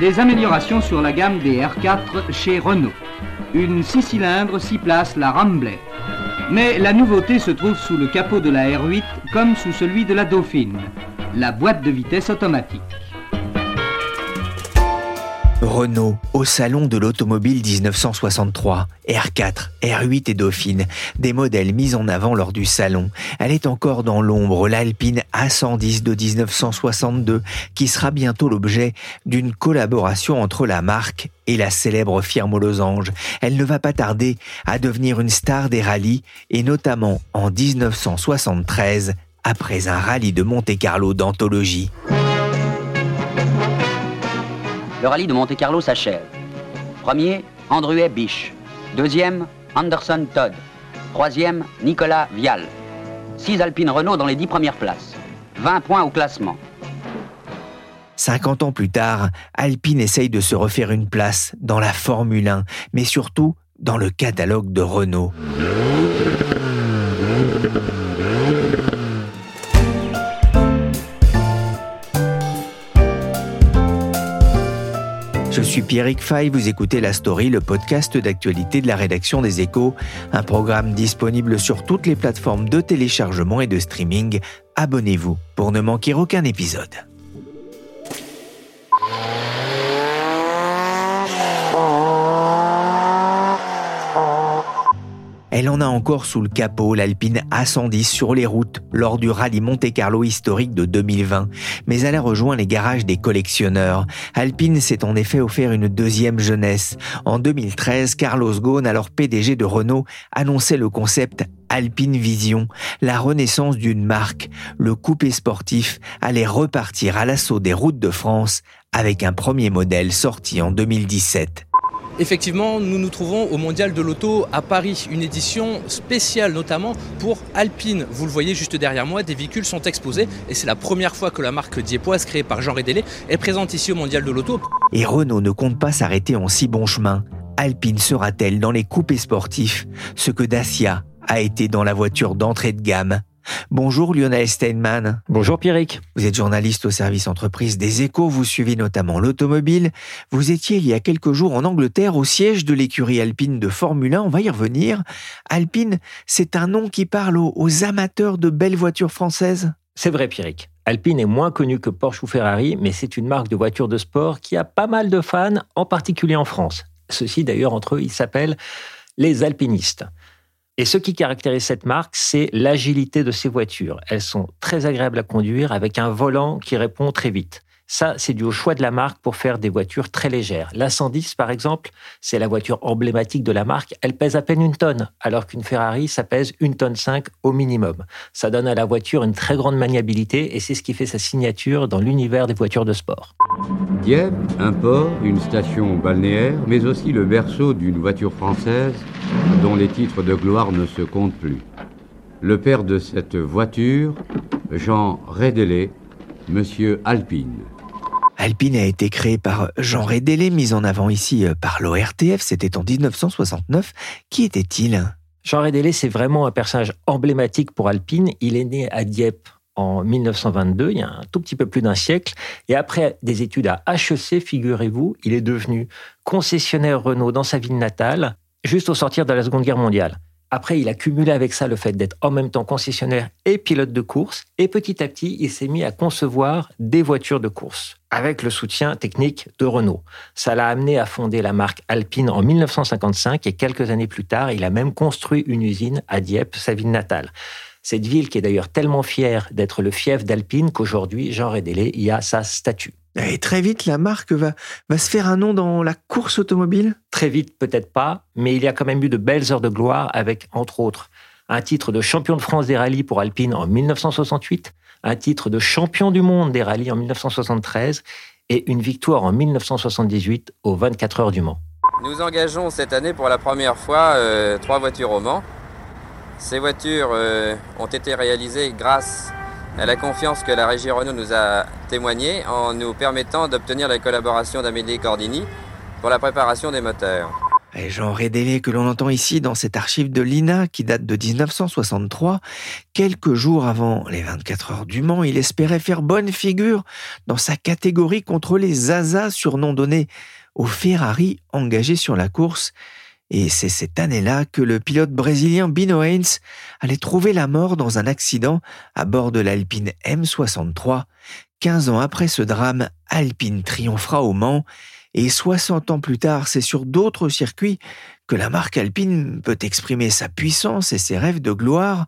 Les améliorations sur la gamme des R4 chez Renault. Une 6 cylindres, 6 places, la Rambler. Mais la nouveauté se trouve sous le capot de la R8 comme sous celui de la Dauphine, la boîte de vitesse automatique. Renault au salon de l'automobile 1963, R4, R8 et Dauphine, des modèles mis en avant lors du salon. Elle est encore dans l'ombre, l'Alpine A110 de 1962, qui sera bientôt l'objet d'une collaboration entre la marque et la célèbre firme aux losanges. Elle ne va pas tarder à devenir une star des rallyes, et notamment en 1973, après un rallye de Monte-Carlo d'anthologie. Le rallye de Monte-Carlo s'achève. Premier, Andruet Biche. Deuxième, Anderson Todd. Troisième, Nicolas Vial. Six Alpines Renault dans les dix premières places. 20 points au classement. 50 ans plus tard, Alpine essaye de se refaire une place dans la Formule 1, mais surtout dans le catalogue de Renault. Suis Pierrick Fay, vous écoutez La Story, le podcast d'actualité de la rédaction des Échos, un programme disponible sur toutes les plateformes de téléchargement et de streaming. Abonnez-vous pour ne manquer aucun épisode. Elle en a encore sous le capot, l'Alpine A110 sur les routes lors du rallye Monte-Carlo historique de 2020. Mais elle a rejoint les garages des collectionneurs. Alpine s'est en effet offert une deuxième jeunesse. En 2013, Carlos Ghosn, alors PDG de Renault, annonçait le concept Alpine Vision, la renaissance d'une marque. Le coupé sportif allait repartir à l'assaut des routes de France avec un premier modèle sorti en 2017. Effectivement, nous nous trouvons au Mondial de l'Auto à Paris, une édition spéciale notamment pour Alpine. Vous le voyez juste derrière moi, des véhicules sont exposés et c'est la première fois que la marque Diepoise, créée par Jean Rédélé, est présente ici au Mondial de l'Auto. Et Renault ne compte pas s'arrêter en si bon chemin. Alpine sera-t-elle dans les coupés sportifs? Ce que Dacia a été dans la voiture d'entrée de gamme Bonjour Lionel Steinman. Bonjour Pierrick. Vous êtes journaliste au service entreprise des échos, vous suivez notamment l'automobile. Vous étiez il y a quelques jours en Angleterre au siège de l'écurie alpine de Formule 1, on va y revenir. Alpine, c'est un nom qui parle aux, amateurs de belles voitures françaises C'est vrai Pierrick. Alpine est moins connu que Porsche ou Ferrari, mais c'est une marque de voitures de sport qui a pas mal de fans, en particulier en France. Ceux-ci d'ailleurs entre eux, ils s'appellent les alpinistes. Et ce qui caractérise cette marque, c'est l'agilité de ces voitures. Elles sont très agréables à conduire avec un volant qui répond très vite. Ça, c'est dû au choix de la marque pour faire des voitures très légères. La 110, par exemple, c'est la voiture emblématique de la marque. Elle pèse à peine une tonne, alors qu'une Ferrari, ça pèse une tonne 5 au minimum. Ça donne à la voiture une très grande maniabilité et c'est ce qui fait sa signature dans l'univers des voitures de sport. Dieppe, un port, une station balnéaire, mais aussi le berceau d'une voiture française dont les titres de gloire ne se comptent plus. Le père de cette voiture, Jean Rédélé, Monsieur Alpine. Alpine a été créé par Jean Rédélé, mis en avant ici euh, par l'ORTF, c'était en 1969. Qui était-il? Jean Rédélé, c'est vraiment un personnage emblématique pour Alpine. Il est né à Dieppe en 1922, il y a un tout petit peu plus d'un siècle. Et après des études à HEC, figurez-vous, il est devenu concessionnaire Renault dans sa ville natale, juste au sortir de la Seconde Guerre mondiale. Après, il a cumulé avec ça le fait d'être en même temps concessionnaire et pilote de course. Et petit à petit, il s'est mis à concevoir des voitures de course avec le soutien technique de Renault. Ça l'a amené à fonder la marque Alpine en 1955 et quelques années plus tard, il a même construit une usine à Dieppe, sa ville natale. Cette ville qui est d'ailleurs tellement fière d'être le fief d'Alpine qu'aujourd'hui, Jean Rédélé y a sa statue. Et très vite, la marque va, va se faire un nom dans la course automobile? Très vite, peut-être pas, mais il y a quand même eu de belles heures de gloire avec, entre autres, un titre de champion de France des rallyes pour Alpine en 1968, un titre de champion du monde des rallyes en 1973 et une victoire en 1978 aux 24 heures du Mans. Nous engageons cette année pour la première fois euh, trois voitures au Mans. Ces voitures euh, ont été réalisées grâce à la confiance que la régie Renault nous a témoignée en nous permettant d'obtenir la collaboration d'Amélie Cordini pour la préparation des moteurs. Et Jean Rédélé que l'on entend ici dans cette archive de l'INA qui date de 1963, quelques jours avant les 24 heures du Mans, il espérait faire bonne figure dans sa catégorie contre les Zaza, surnom donné aux Ferrari engagés sur la course. Et c'est cette année-là que le pilote brésilien Bino Haynes allait trouver la mort dans un accident à bord de l'Alpine M63. 15 ans après ce drame, Alpine triomphera au Mans et 60 ans plus tard, c'est sur d'autres circuits que la marque Alpine peut exprimer sa puissance et ses rêves de gloire.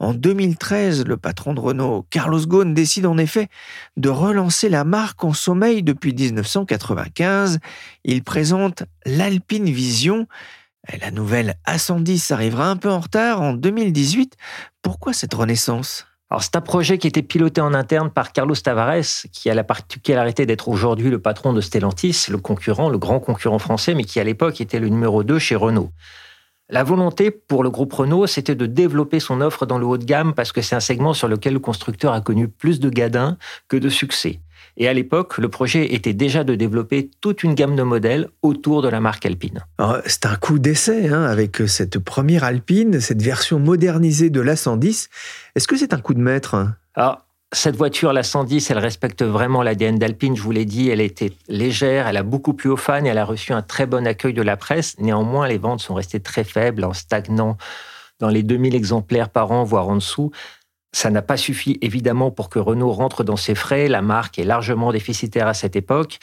En 2013, le patron de Renault, Carlos Ghosn, décide en effet de relancer la marque en sommeil depuis 1995. Il présente l'Alpine Vision. La nouvelle A110 arrivera un peu en retard en 2018. Pourquoi cette renaissance? Alors c'est un projet qui était piloté en interne par Carlos Tavares, qui a la particularité d'être aujourd'hui le patron de Stellantis, le concurrent, le grand concurrent français, mais qui à l'époque était le numéro 2 chez Renault. La volonté pour le groupe Renault, c'était de développer son offre dans le haut de gamme parce que c'est un segment sur lequel le constructeur a connu plus de gadins que de succès. Et à l'époque, le projet était déjà de développer toute une gamme de modèles autour de la marque Alpine. C'est un coup d'essai hein, avec cette première Alpine, cette version modernisée de l'A110. Est-ce que c'est un coup de maître? Alors, cette voiture, la 110, elle respecte vraiment l'ADN d'Alpine. Je vous l'ai dit, elle était légère, elle a beaucoup plu aux fans et elle a reçu un très bon accueil de la presse. Néanmoins, les ventes sont restées très faibles, en stagnant dans les 2000 exemplaires par an, voire en dessous. Ça n'a pas suffi évidemment pour que Renault rentre dans ses frais. La marque est largement déficitaire à cette époque.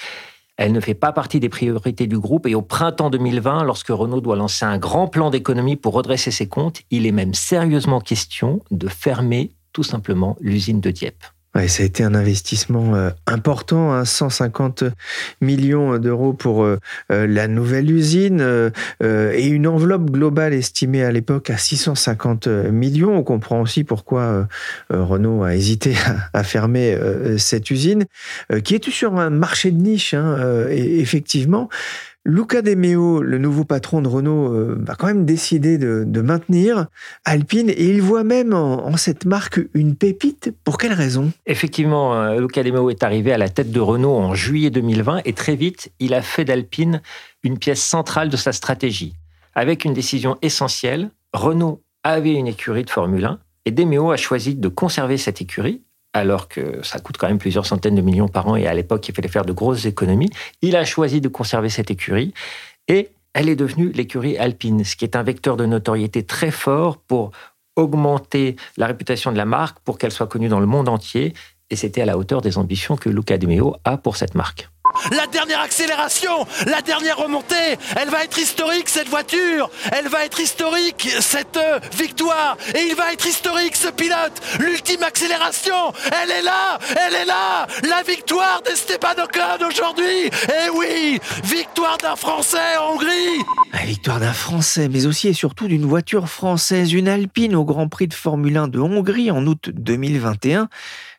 Elle ne fait pas partie des priorités du groupe et au printemps 2020, lorsque Renault doit lancer un grand plan d'économie pour redresser ses comptes, il est même sérieusement question de fermer tout simplement l'usine de Dieppe ça a été un investissement euh, important, 150 hein, millions d'euros pour euh, euh, la nouvelle usine et une enveloppe globale estimée à l'époque à 650 millions. On comprend aussi pourquoi Renault a hésité à, fermer cette usine, qui est sur un marché de niche, hein, effectivement. Luca De Meo, le nouveau patron de Renault, euh, va quand même décider de, maintenir Alpine et il voit même en, cette marque une pépite. Pour quelle raison? Effectivement, euh, Luca De Meo est arrivé à la tête de Renault en juillet 2020 et très vite, il a fait d'Alpine une pièce centrale de sa stratégie. Avec une décision essentielle, Renault avait une écurie de Formule 1 et Demeo a choisi de conserver cette écurie alors que ça coûte quand même plusieurs centaines de millions par an et à l'époque, il fallait faire de grosses économies. Il a choisi de conserver cette écurie et elle est devenue l'écurie alpine, ce qui est un vecteur de notoriété très fort pour augmenter la réputation de la marque, pour qu'elle soit connue dans le monde entier. Et c'était à la hauteur des ambitions que Luca De Meo a pour cette marque. La dernière accélération, la dernière remontée, elle va être historique cette voiture, elle va être historique cette euh, victoire, et il va être historique ce pilote. L'ultime accélération, elle est là, elle est là, la victoire d'Esteban Ocon aujourd'hui. Et eh oui, victoire d'un Français en Hongrie. La victoire d'un Français, mais aussi et surtout d'une voiture française, une Alpine au Grand Prix de Formule 1 de Hongrie en août 2021.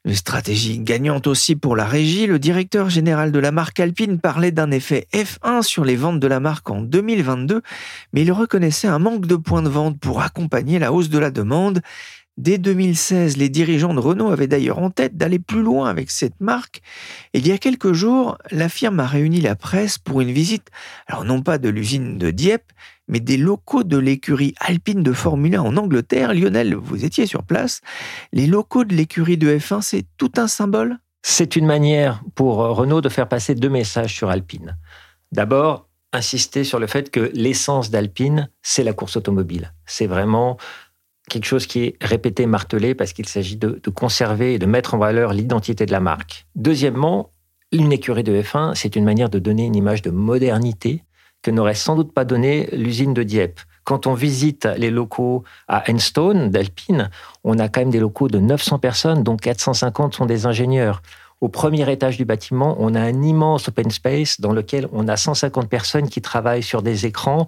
Une stratégie gagnante aussi pour la régie. Le directeur général de la marque Alpine parlait d'un effet F1 sur les ventes de la marque en 2022, mais il reconnaissait un manque de points de vente pour accompagner la hausse de la demande. Dès 2016, les dirigeants de Renault avaient d'ailleurs en tête d'aller plus loin avec cette marque. Et il y a quelques jours, la firme a réuni la presse pour une visite, alors non pas de l'usine de Dieppe, mais des locaux de l'écurie alpine de Formule 1 en Angleterre. Lionel, vous étiez sur place. Les locaux de l'écurie de F1, c'est tout un symbole? C'est une manière pour Renault de faire passer deux messages sur Alpine. D'abord, insister sur le fait que l'essence d'Alpine, c'est la course automobile. C'est vraiment quelque chose qui est répété, martelé, parce qu'il s'agit de, de, conserver et de mettre en valeur l'identité de la marque. Deuxièmement, une écurie de F1, c'est une manière de donner une image de modernité que n'aurait sans doute pas donné l'usine de Dieppe. Quand on visite les locaux à Enstone d'Alpine, on a quand même des locaux de 900 personnes, dont 450 sont des ingénieurs. Au premier étage du bâtiment, on a un immense open space dans lequel on a 150 personnes qui travaillent sur des écrans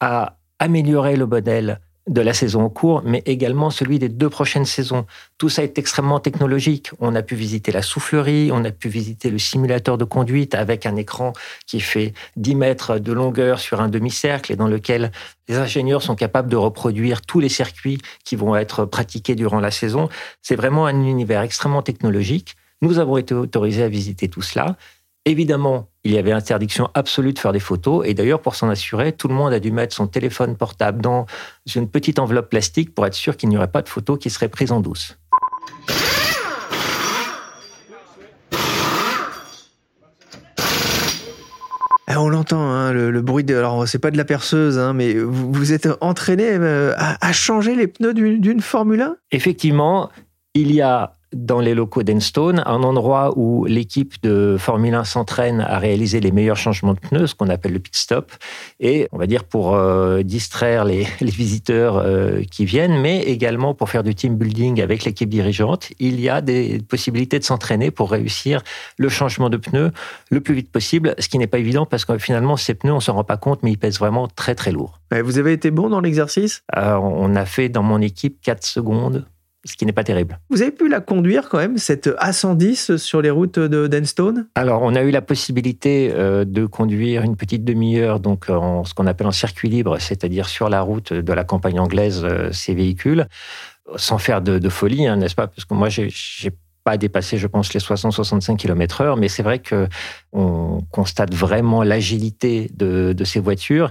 à améliorer le modèle de la saison en cours, mais également celui des deux prochaines saisons. Tout ça est extrêmement technologique. On a pu visiter la soufflerie, on a pu visiter le simulateur de conduite avec un écran qui fait 10 mètres de longueur sur un demi-cercle et dans lequel les ingénieurs sont capables de reproduire tous les circuits qui vont être pratiqués durant la saison. C'est vraiment un univers extrêmement technologique. Nous avons été autorisés à visiter tout cela. Évidemment, il y avait interdiction absolue de faire des photos. Et d'ailleurs, pour s'en assurer, tout le monde a dû mettre son téléphone portable dans une petite enveloppe plastique pour être sûr qu'il n'y aurait pas de photos qui seraient prises en douce. Ah, on l'entend, hein, le, bruit de. Alors, c'est pas de la perceuse, hein, mais vous, vous êtes entraîné euh, à, à changer les pneus d'une Formule 1 Effectivement, il y a dans les locaux d'Enstone, un endroit où l'équipe de Formule 1 s'entraîne à réaliser les meilleurs changements de pneus, ce qu'on appelle le pit stop, et on va dire pour euh, distraire les, visiteurs euh, qui viennent, mais également pour faire du team building avec l'équipe dirigeante, il y a des possibilités de s'entraîner pour réussir le changement de pneus le plus vite possible, ce qui n'est pas évident parce que finalement ces pneus, on s'en rend pas compte, mais ils pèsent vraiment très très lourd. Vous avez été bon dans l'exercice? Euh, On a fait dans mon équipe 4 secondes ce qui n'est pas terrible. Vous avez pu la conduire quand même, cette A110 sur les routes de Denstone? Alors, on a eu la possibilité euh, de conduire une petite demi-heure, donc en ce qu'on appelle en circuit libre, c'est-à-dire sur la route de la campagne anglaise, euh, ces véhicules, sans faire de, folie, hein, n'est-ce pas? Parce que moi, j'ai pas dépassé, je pense, les 60-65 km heure, mais c'est vrai que on constate vraiment l'agilité de, de, ces voitures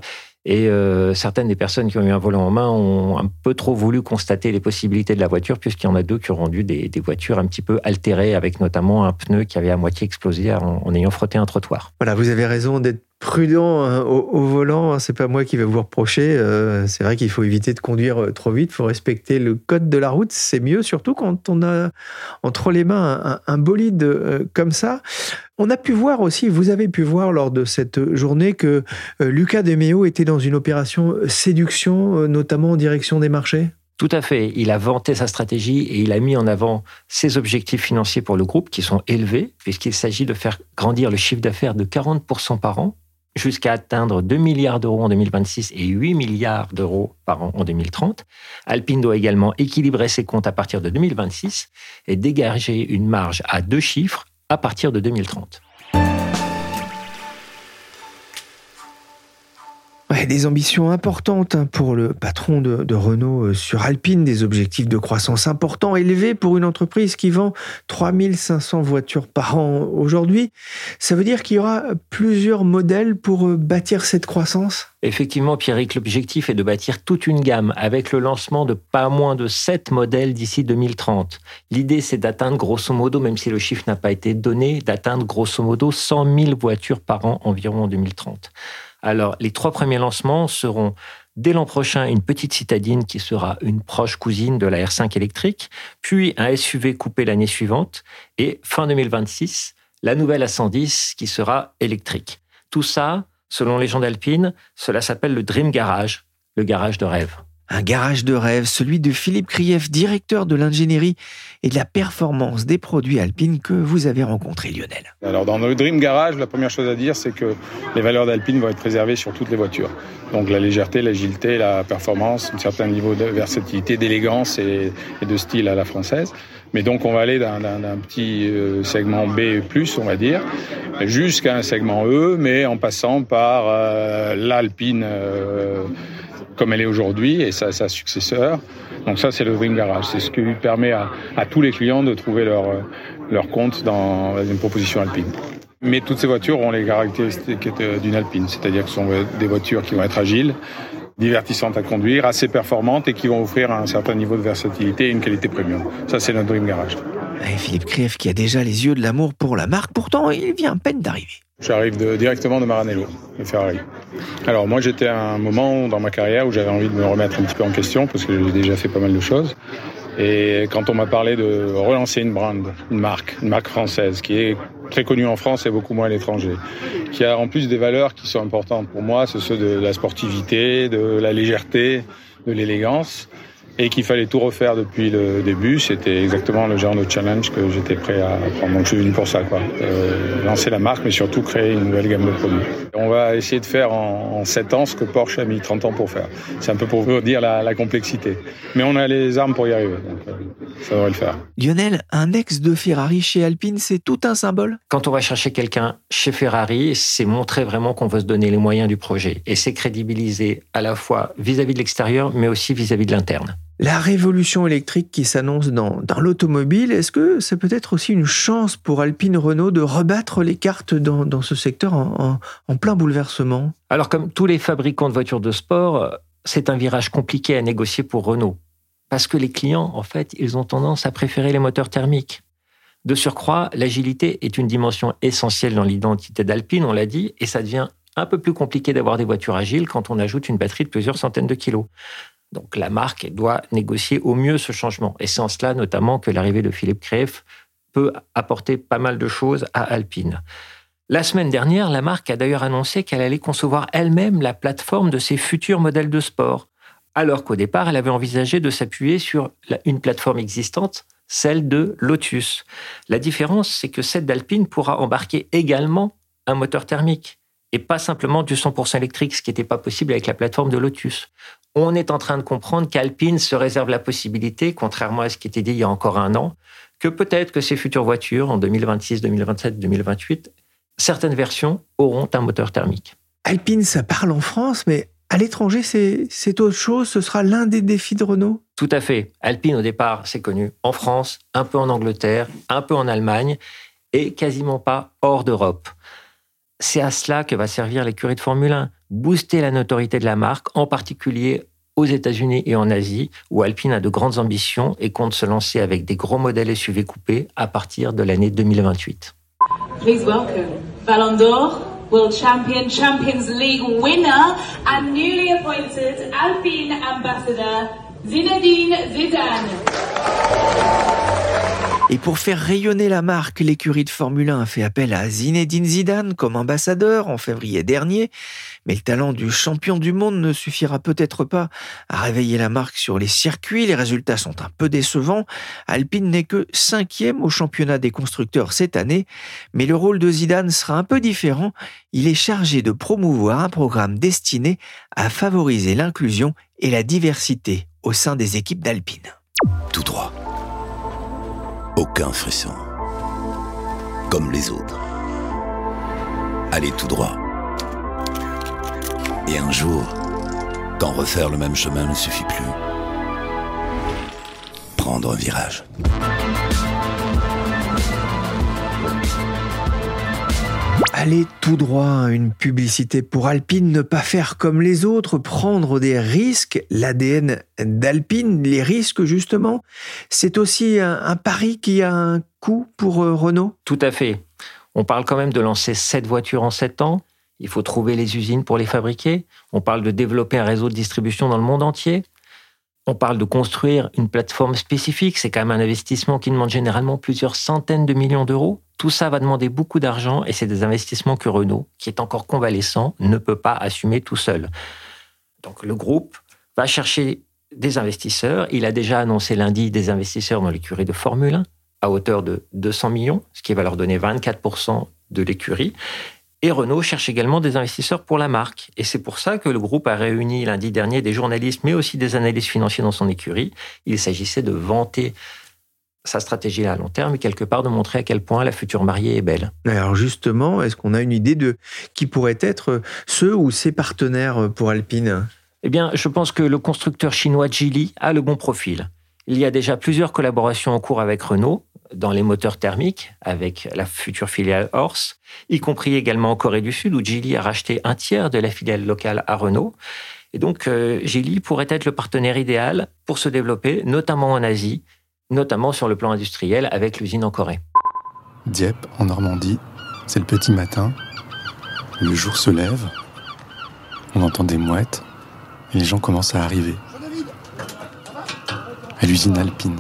et euh, certaines des personnes qui ont eu un volant en main ont un peu trop voulu constater les possibilités de la voiture, puisqu'il y en a deux qui ont rendu des, voitures un petit peu altérées, avec notamment un pneu qui avait à moitié explosé en ayant frotté un trottoir. Voilà, vous avez raison d'être prudent hein, au, volant. Hein, c'est pas moi qui vais vous reprocher. Euh, c'est vrai qu'il faut éviter de conduire euh, trop vite. Il faut respecter le code de la route. C'est mieux, surtout quand on a entre les mains un, bolide euh, comme ça. On a pu voir aussi, vous avez pu voir lors de cette journée que Lucas Demeo était dans une opération séduction, notamment en direction des marchés. Tout à fait. Il a vanté sa stratégie et il a mis en avant ses objectifs financiers pour le groupe qui sont élevés, puisqu'il s'agit de faire grandir le chiffre d'affaires de 40% par an jusqu'à atteindre 2 milliards d'euros en 2026 et 8 milliards d'euros par an en 2030. Alpine doit également équilibrer ses comptes à partir de 2026 et dégager une marge à deux chiffres à partir de 2030. Des ambitions importantes hein, pour le patron de, Renault euh, sur Alpine, des objectifs de croissance importants, élevés pour une entreprise qui vend 3500 voitures par an aujourd'hui. Ça veut dire qu'il y aura plusieurs modèles pour euh, bâtir cette croissance? Effectivement, Pierrick, l'objectif est de bâtir toute une gamme avec le lancement de pas moins de 7 modèles d'ici 2030. L'idée, c'est d'atteindre grosso modo, même si le chiffre n'a pas été donné, d'atteindre grosso modo 100 000 voitures par an environ en 2030. Alors, les trois premiers lancements seront dès l'an prochain une petite citadine qui sera une proche cousine de la R5 électrique, puis un SUV coupé l'année suivante, et fin 2026, la nouvelle A110 qui sera électrique. Tout ça, selon les gens d'Alpine, cela s'appelle le Dream Garage, le garage de rêve. Un garage de rêve, celui de Philippe Krief, directeur de l'ingénierie et de la performance des produits alpines que vous avez rencontré, Lionel. Alors, dans le Dream Garage, la première chose à dire, c'est que les valeurs d'Alpine vont être préservées sur toutes les voitures. Donc, la légèreté, l'agilité, la performance, un certain niveau de versatilité, d'élégance et, de style à la française. Mais donc, on va aller d'un petit euh, segment B+, on va dire, jusqu'à un segment E, mais en passant par euh, l'Alpine. Euh, comme elle est aujourd'hui et sa, sa, successeur. Donc ça, c'est le Dream Garage. C'est ce qui permet à, tous les clients de trouver leur, leur compte dans une proposition alpine. Mais toutes ces voitures ont les caractéristiques d'une alpine, c'est-à-dire que ce sont des voitures qui vont être agiles, divertissantes à conduire, assez performantes et qui vont offrir un certain niveau de versatilité et une qualité premium. Ça, c'est notre Dream Garage. Et Philippe Krief qui a déjà les yeux de l'amour pour la marque, pourtant il vient à peine d'arriver. J'arrive directement de Maranello, de Ferrari. Alors moi j'étais à un moment dans ma carrière où j'avais envie de me remettre un petit peu en question parce que j'ai déjà fait pas mal de choses. Et quand on m'a parlé de relancer une brand, une marque, une marque française qui est très connue en France et beaucoup moins à l'étranger, qui a en plus des valeurs qui sont importantes pour moi, c'est ceux de la sportivité, de la légèreté, de l'élégance, et qu'il fallait tout refaire depuis le début, c'était exactement le genre de challenge que j'étais prêt à prendre. Donc je suis venu pour ça, quoi. Euh, lancer la marque, mais surtout créer une nouvelle gamme de produits. On va essayer de faire en, en 7 ans ce que Porsche a mis 30 ans pour faire. C'est un peu pour vous dire la, la, complexité. Mais on a les armes pour y arriver, donc euh, ça devrait le faire. Lionel, un ex de Ferrari chez Alpine, c'est tout un symbole? Quand on va chercher quelqu'un chez Ferrari, c'est montrer vraiment qu'on veut se donner les moyens du projet. Et c'est crédibiliser à la fois vis-à-vis -vis de l'extérieur, mais aussi vis-à-vis -vis de l'interne. La révolution électrique qui s'annonce dans, l'automobile, est-ce que c'est peut-être aussi une chance pour Alpine Renault de rebattre les cartes dans, ce secteur en, plein bouleversement? Alors comme tous les fabricants de voitures de sport, c'est un virage compliqué à négocier pour Renault. Parce que les clients, en fait, ils ont tendance à préférer les moteurs thermiques. De surcroît, l'agilité est une dimension essentielle dans l'identité d'Alpine, on l'a dit, et ça devient un peu plus compliqué d'avoir des voitures agiles quand on ajoute une batterie de plusieurs centaines de kilos. Donc la marque doit négocier au mieux ce changement. Et c'est en cela notamment que l'arrivée de Philippe Creef peut apporter pas mal de choses à Alpine. La semaine dernière, la marque a d'ailleurs annoncé qu'elle allait concevoir elle-même la plateforme de ses futurs modèles de sport, alors qu'au départ, elle avait envisagé de s'appuyer sur une plateforme existante, celle de Lotus. La différence, c'est que celle d'Alpine pourra embarquer également un moteur thermique et pas simplement du 100% électrique, ce qui n'était pas possible avec la plateforme de Lotus on est en train de comprendre qu'Alpine se réserve la possibilité, contrairement à ce qui était dit il y a encore un an, que peut-être que ces futures voitures, en 2026, 2027, 2028, certaines versions auront un moteur thermique. Alpine, ça parle en France, mais à l'étranger, c'est autre chose. Ce sera l'un des défis de Renault? Tout à fait. Alpine, au départ, c'est connu en France, un peu en Angleterre, un peu en Allemagne, et quasiment pas hors d'Europe. C'est à cela que va servir l'écurie de Formule 1 booster la notoriété de la marque, en particulier aux États-Unis et en Asie, où Alpine a de grandes ambitions et compte se lancer avec des gros modèles SUV coupés à partir de l'année 2028. Please welcome Ballon d'Or, World Champion, Champions League winner and newly appointed Alpine ambassador Zinedine Zidane. Et pour faire rayonner la marque, l'écurie de Formule 1 a fait appel à Zinedine Zidane comme ambassadeur en février dernier. Mais le talent du champion du monde ne suffira peut-être pas à réveiller la marque sur les circuits. Les résultats sont un peu décevants. Alpine n'est que cinquième au championnat des constructeurs cette année. Mais le rôle de Zidane sera un peu différent. Il est chargé de promouvoir un programme destiné à favoriser l'inclusion et la diversité au sein des équipes d'Alpine. Tout droit aucun frisson. Comme les autres. Allez tout droit. Et un jour, quand refaire le même chemin ne suffit plus, prendre un virage. Aller tout droit, une publicité pour Alpine, ne pas faire comme les autres, prendre des risques, l'ADN d'Alpine, les risques justement, c'est aussi un, un, pari qui a un coût pour euh, Renault? Tout à fait. On parle quand même de lancer 7 voitures en 7 ans. Il faut trouver les usines pour les fabriquer. On parle de développer un réseau de distribution dans le monde entier. On parle de construire une plateforme spécifique. C'est quand même un investissement qui demande généralement plusieurs centaines de millions d'euros. Tout ça va demander beaucoup d'argent et c'est des investissements que Renault, qui est encore convalescent, ne peut pas assumer tout seul. Donc le groupe va chercher des investisseurs. Il a déjà annoncé lundi des investisseurs dans l'écurie de Formule 1 à hauteur de 200 millions, ce qui va leur donner 24% de l'écurie. Et Renault cherche également des investisseurs pour la marque. Et c'est pour ça que le groupe a réuni lundi dernier des journalistes, mais aussi des analystes financiers dans son écurie. Il s'agissait de vanter sa stratégie à long terme et quelque part de montrer à quel point la future mariée est belle. Alors justement, est-ce qu'on a une idée de qui pourraient être ceux ou ses partenaires pour Alpine? Eh bien, je pense que le constructeur chinois Geely a le bon profil. Il y a déjà plusieurs collaborations en cours avec Renault dans les moteurs thermiques avec la future filiale Horse, y compris également en Corée du Sud où Geely a racheté un tiers de la filiale locale à Renault. Et donc, euh, pourrait être le partenaire idéal pour se développer, notamment en Asie, notamment sur le plan industriel avec l'usine en Corée. Dieppe, en Normandie, c'est le petit matin. Le jour se lève, on entend des mouettes et les gens commencent à arriver. À l'usine alpine.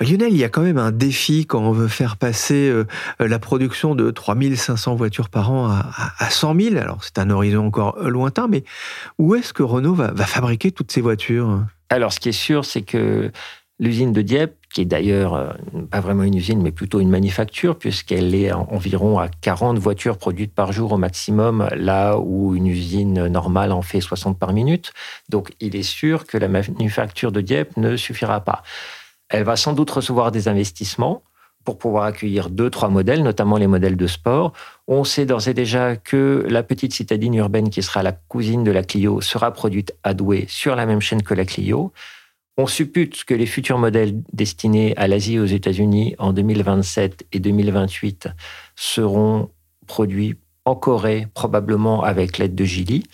Lionel, il y a quand même un défi quand on veut faire passer euh, la production de 3500 voitures par an à, à 100 000. Alors c'est un horizon encore lointain, mais où est-ce que Renault va, va fabriquer toutes ces voitures? Alors, ce qui est sûr, c'est que l'usine de Dieppe, qui est d'ailleurs euh, pas vraiment une usine, mais plutôt une manufacture, puisqu'elle est environ à 40 voitures produites par jour au maximum, là où une usine normale en fait 60 par minute. Donc, il est sûr que la manufacture de Dieppe ne suffira pas. Elle va sans doute recevoir des investissements pour pouvoir accueillir deux, trois modèles, notamment les modèles de sport. On sait d'ores et déjà que la petite citadine urbaine, qui sera la cousine de la Clio, sera produite à Douai sur la même chaîne que la Clio. On suppute que les futurs modèles destinés à l'Asie et aux États-Unis en 2027 et 2028 seront produits en Corée, probablement avec l'aide de Geely.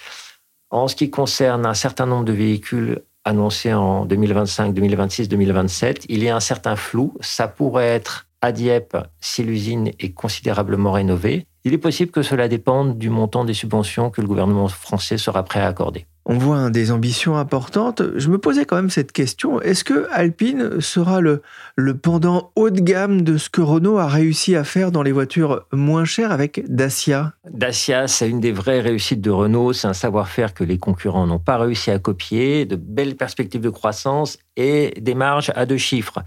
En ce qui concerne un certain nombre de véhicules annoncés en 2025, 2026, 2027, il y a un certain flou. Ça pourrait être à Dieppe si l'usine est considérablement rénovée. Il est possible que cela dépende du montant des subventions que le gouvernement français sera prêt à accorder. On voit des ambitions importantes. Je me posais quand même cette question. Est-ce que Alpine sera le, le pendant haut de gamme de ce que Renault a réussi à faire dans les voitures moins chères avec Dacia? Dacia, c'est une des vraies réussites de Renault. C'est un savoir-faire que les concurrents n'ont pas réussi à copier, de belles perspectives de croissance et des marges à deux chiffres.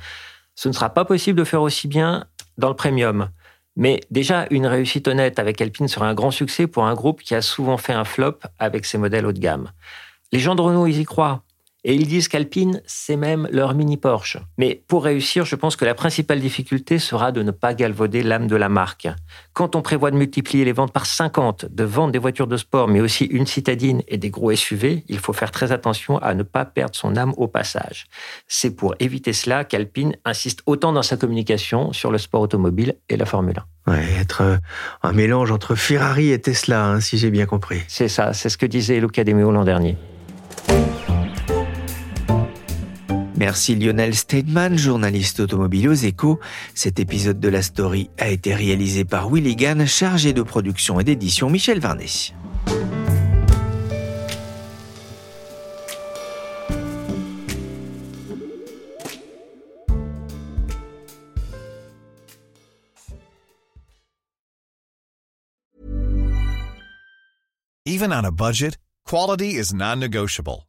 Ce ne sera pas possible de faire aussi bien dans le premium. Mais déjà, une réussite honnête avec Alpine sera un grand succès pour un groupe qui a souvent fait un flop avec ses modèles haut de gamme. Les gens de Renault, ils y croient. Et ils disent qu'Alpine, c'est même leur mini Porsche. Mais pour réussir, je pense que la principale difficulté sera de ne pas galvauder l'âme de la marque. Quand on prévoit de multiplier les ventes par 50, de vendre des voitures de sport, mais aussi une citadine et des gros SUV, il faut faire très attention à ne pas perdre son âme au passage. C'est pour éviter cela qu'Alpine insiste autant dans sa communication sur le sport automobile et la Formule 1. Ouais, être euh, un mélange entre Ferrari et Tesla, hein, si j'ai bien compris. C'est ça, c'est ce que disait Luca De l'an dernier. Merci Lionel Steidman, journaliste automobile aux échos. Cet épisode de la story a été réalisé par Willy Gann, chargé de production et d'édition Michel Varnet. Even on a budget, quality is non-negotiable.